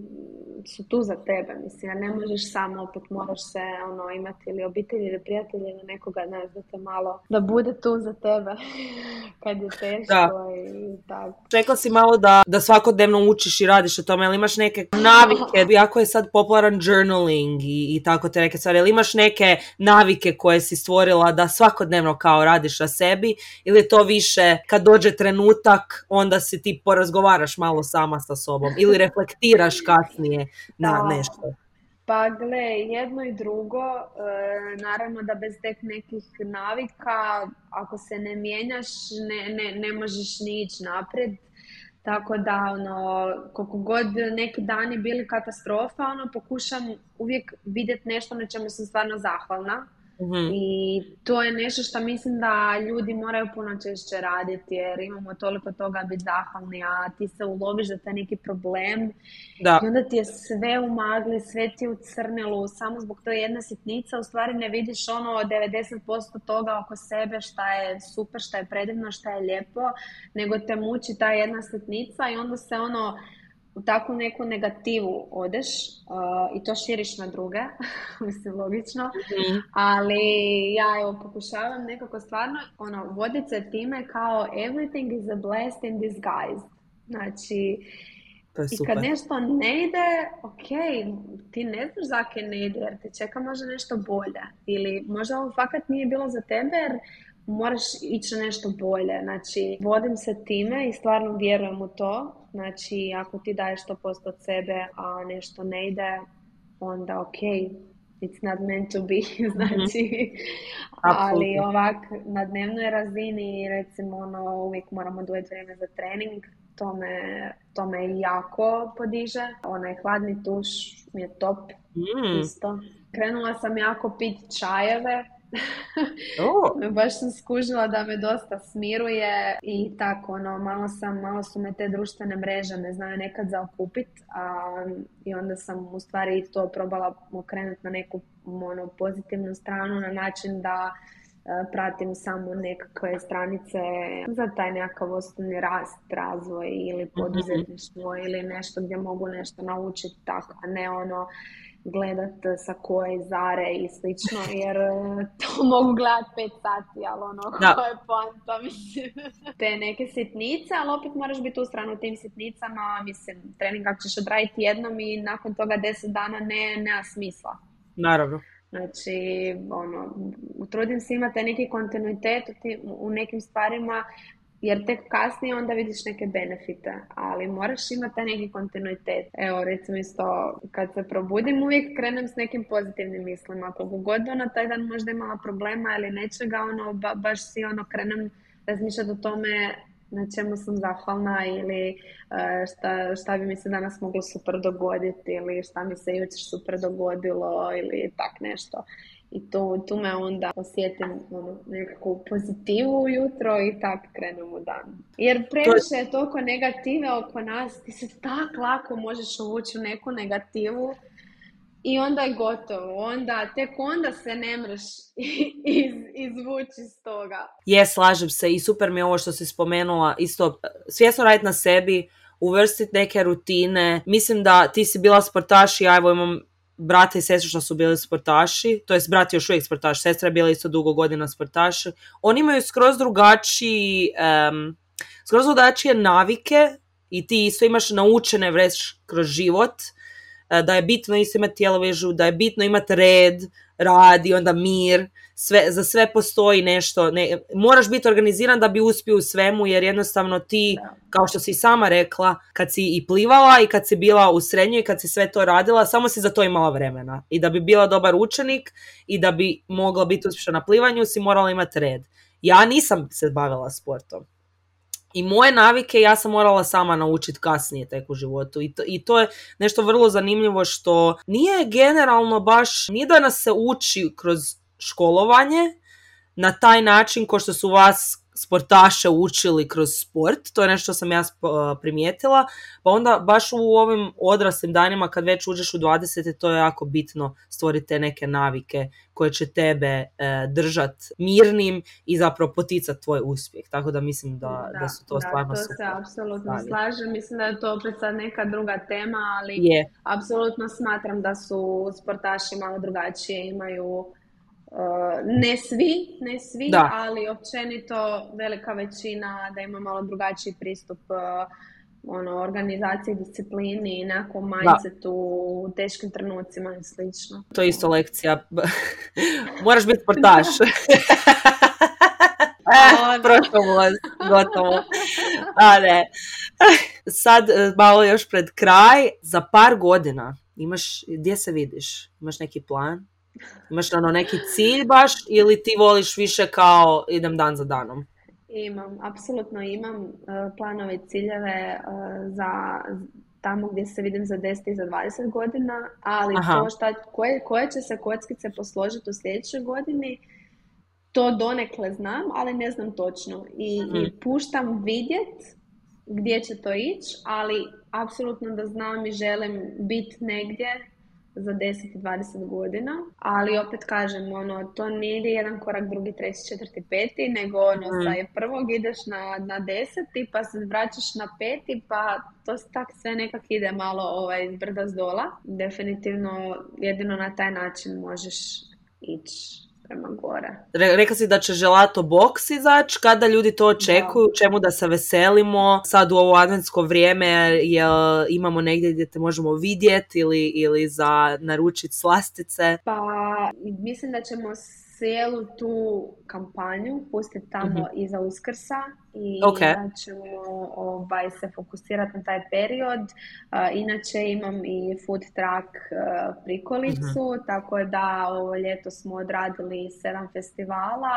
su tu za tebe, mislim, ja ne možeš samo, opet moraš se ono, imati ili obitelj ili prijatelj ili nekoga, znaš, da te malo, da bude tu za tebe [LAUGHS] kad je teško da. i tako. Rekla si malo da, da svakodnevno učiš i radiš o tome, ali imaš neke navike, [LAUGHS] jako je sad popularan journaling i, i tako te neke stvari, ali imaš neke navike koje si stvorila da svakodnevno kao radiš na sebi ili je to više kad dođe trenutak onda si ti porazgovaraš malo sama sa sobom [LAUGHS] ili reflektiraš kasnije na nešto? Pa gle, jedno i drugo, e, naravno da bez tek nekih navika, ako se ne mijenjaš, ne, ne, ne možeš ni ići naprijed. Tako da, ono, koliko god neki dani bili katastrofa, ono, pokušam uvijek vidjeti nešto na čemu sam stvarno zahvalna. Mhm. I to je nešto što mislim da ljudi moraju puno češće raditi jer imamo toliko toga biti zahvalni, a ti se uloviš za taj neki problem Da. i onda ti je sve u magli, sve ti je u crnilu, samo zbog to jedne sitnice, u stvari ne vidiš ono 90% toga oko sebe šta je super, šta je predivno, šta je lijepo, nego te muči ta jedna sitnica i onda se ono u takvu neku negativu odeš uh, i to širiš na druge, [LAUGHS] mislim logično, Mhm. ali ja evo pokušavam nekako stvarno ono, voditi se time kao everything is a blessed in disguise. Znači, To je i super. kad nešto ne ide, ok, ti ne znaš zakaj ne ide, jer te čeka možda nešto bolje. Ili možda ovo fakat nije bilo za tebe, jer moraš ići na nešto bolje. Znači, vodim se time i stvarno vjerujem u to. Znači, ako ti daješ 100% od sebe, a nešto ne ide, onda ok, it's not meant to be, [LAUGHS] znači, ali Apsolutno. ovak na dnevnoj razini, recimo, ono, uvijek moramo dojeti vrijeme za trening, to me, to me jako podiže. Onaj hladni tuš mi je top Mm. isto. Krenula sam jako pit čajeve. O, [LAUGHS] Baš sam skužila da me dosta smiruje i tako, ono, malo sam, malo su me te društvene mreže me znaju nekad zaokupit a, i onda sam u stvari i to probala okrenuti na neku ono, pozitivnu stranu na način da e, pratim samo nekakve stranice za taj nekakav osnovni rast, razvoj ili poduzetništvo ili nešto gdje mogu nešto naučiti tako, a ne ono gledat sa koje zare i slično, jer e, [LAUGHS] to mogu gledat pet sati, ali ono, Da. [LAUGHS] koja je poanta, [LAUGHS] mislim. Te neke sitnice, ali opet moraš biti ustran u tim sitnicama, mislim, trening ako ćeš odraditi jednom i nakon toga deset dana ne, nema smisla. naravno. Znači, ono, trudim se imati neki kontinuitet u, tim- u nekim stvarima, jer tek kasnije onda vidiš neke benefite, ali moraš imati taj neki kontinuitet. Evo, recimo isto, kad se probudim, uvijek krenem s nekim pozitivnim mislima. Koliko god ona taj dan možda imala problema ili nečega, ono, ba- baš si ono, krenem razmišljati o tome na čemu sam zahvalna ili e, šta, šta bi mi se danas moglo super dogoditi ili šta mi se jučer super dogodilo ili tak nešto. I tu, tu me onda osjetim ono, nekakvu pozitivu ujutro i tak krenem u dan. Jer previše je toliko negative oko nas, ti se tak lako možeš uvući u neku negativu i onda je gotovo. Onda, tek onda se ne mreš [LAUGHS] iz, izvući iz toga. Je, slažem se i super mi je ovo što si spomenula, isto svjesno raditi na sebi, uvrstiti neke rutine. Mislim da ti si bila sportaš i ja evo imam brata i sestru što su bili sportaši, to jest brat još uvijek sportaš, sestra je bila isto dugo godina sportaš. Oni imaju skroz drugačiji, em, skroz drugačije navike i ti isto imaš naučene vreš kroz život e, da je bitno isto imati tjelovežu, da je bitno imati red, rad onda mir, sve, za sve postoji nešto, ne, moraš biti organiziran da bi uspio u svemu jer jednostavno ti, Da. kao što si sama rekla, kad si i plivala i kad si bila u srednjoj i kad si sve to radila, samo si za to imala vremena. I da bi bila dobar učenik i da bi mogla biti uspješna na plivanju si morala imati red. Ja nisam se bavila sportom. I moje navike ja sam morala sama naučiti kasnije tek u životu. I to, I to je nešto vrlo zanimljivo što nije generalno baš, nije da nas se uči kroz školovanje na taj način ko što su vas sportaše učili kroz sport, to je nešto što sam ja primijetila, pa onda baš u ovim odraslim danima kad već uđeš u 20. to je jako bitno stvoriti te neke navike koje će tebe e, držat mirnim i zapravo poticati tvoj uspjeh. Tako da mislim da, da, su to da, stvarno to super se apsolutno slažem. Mislim da je to opet sad neka druga tema, ali Je, apsolutno smatram da su sportaši malo drugačije, imaju ne svi, ne svi, Da. ali općenito velika većina da ima malo drugačiji pristup uh, ono, organizaciji, disciplini i nekakvom mindsetu u teškim trenucima i slično. to je isto lekcija. [LAUGHS] Moraš biti sportaš. [LAUGHS] [LAUGHS] Da. Prošlo gotovo. A ne. Sad e, malo još pred kraj, za par godina imaš, gdje se vidiš? Imaš neki plan? Imaš ono neki cilj baš ili ti voliš više kao idem dan za danom? Imam, apsolutno imam uh, planove i ciljeve uh, za tamo gdje se vidim za 10 i za 20 godina, ali Aha. to šta, koje, koje će se kockice posložiti u sljedećoj godini, to donekle znam, ali ne znam točno. I, Mhm. i puštam vidjet gdje će to ići, ali apsolutno da znam i želim biti negdje za 10 i 20 godina, ali opet kažem, ono, to nije ide jedan korak, drugi, treći, četvrti, peti, nego ono, Mhm. sa je prvog ideš na, na deseti, pa se vraćaš na peti, pa to tak sve nekak ide malo ovaj, brda s dola. Definitivno, jedino na taj način možeš ići prema gore. Re- Rekla si da će želato box izaći, kada ljudi to očekuju, čemu da se veselimo, sad u ovo adventsko vrijeme jel imamo negdje gdje te možemo vidjeti ili, ili za naručiti slastice. Pa mislim da ćemo cijelu tu kampanju pustiti tamo iza Uskrsa i Ok. da ćemo ovaj, se fokusirati na taj period. A, inače imam i food truck a, prikolicu, tako da ovo ljeto smo odradili sedam festivala.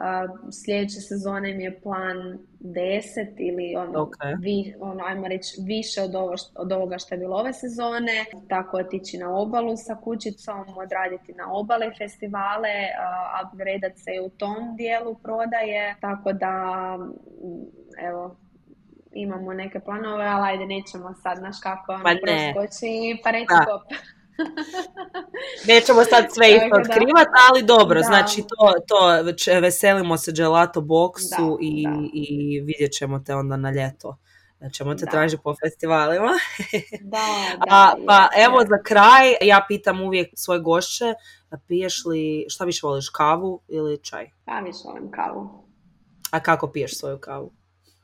A, sljedeće sezone mi je plan 10 ili ono, Ok. vi, ono, ajmo reći, više od, ovo, od ovoga što je bilo ove sezone. Tako otići na obalu sa kućicom, odraditi na obale festivale, uh, upgradeat se i u tom dijelu prodaje. Tako da, mm, evo, imamo neke planove, ali ajde, nećemo sad, naš kako, ono, Pa proskoči, pa reći kop. [LAUGHS] Nećemo sad sve isto da. otkrivati, ali dobro, Da. znači to, to već veselimo se gelato boxu Da, i, da. i vidjet ćemo te onda na ljeto. Da ćemo te tražiti po festivalima. Da, [LAUGHS] da, A, pa je, evo je. za kraj, ja pitam uvijek svoje gošće, piješ li, šta više voliš, kavu ili čaj? Pa više volim kavu. A kako piješ svoju kavu?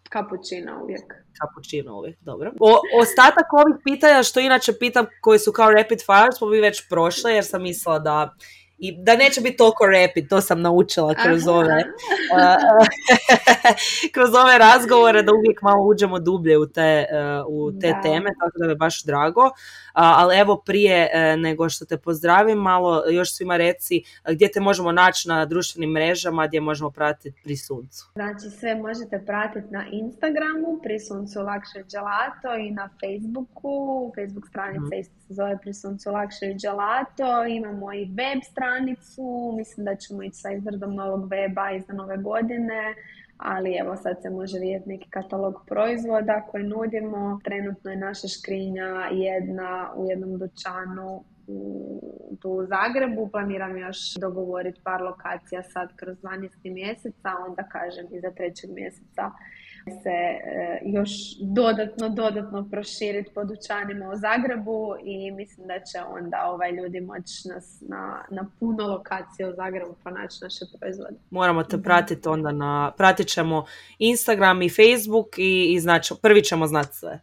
Kapućina uvijek. Kapućino uvijek, dobro. O, ostatak ovih pitanja što inače pitam koji su kao rapid fire smo mi već prošle jer sam mislila da i da neće biti toliko rapid, to sam naučila kroz Aha. ove [LAUGHS] kroz ove razgovore da uvijek malo uđemo dublje u te, uh, u te Da. teme, tako da mi je baš drago. Uh, ali evo prije uh, nego što te pozdravim, malo još svima reci uh, gdje te možemo naći na društvenim mrežama, gdje možemo pratiti pri suncu. Znači sve možete pratiti na Instagramu, pri suncu lakše gelato i na Facebooku. Facebook stranica Mhm. isto se zove pri suncu lakše gelato. Imamo i web stranicu, mislim da ćemo ići sa izradom novog weba iza nove godine. Ali evo sad se može vidjeti neki katalog proizvoda koji nudimo. Trenutno je naša škrinja jedna u jednom dućanu tu u Zagrebu. Planiram još dogovoriti par lokacija sad kroz 12. mjeseca, onda kažem i za trećeg mjeseca se e, još dodatno, dodatno proširiti po dućanima u Zagrebu i mislim da će onda ovaj ljudi moći nas na, na puno lokacija u Zagrebu pronaći naše proizvode. Moramo te pratiti onda na, pratit ćemo Instagram i Facebook i, i znači, prvi ćemo znati sve.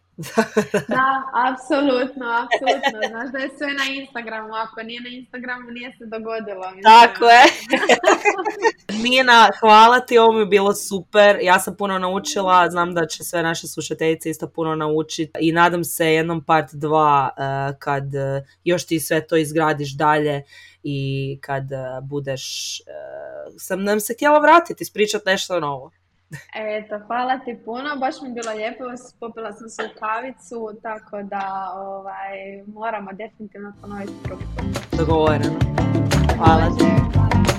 Da, apsolutno, apsolutno. Znaš da je sve na Instagramu, ako nije na Instagramu nije se dogodilo. Tako je. [LAUGHS] Nina, hvala ti, ovo mi je bilo super. Ja sam puno naučila, znam da će sve naše slušateljice isto puno naučiti i nadam se jednom part dva eh, kad eh, još ti sve to izgradiš dalje i kad eh, budeš, sam nam se htjela vratiti, ispričati nešto novo. Eto, hvala ti puno, baš mi je bilo lijepo, popila sam se u kavicu, tako da ovaj, moramo definitivno ponoviti drugi put. Dogovoreno. Hvala ti.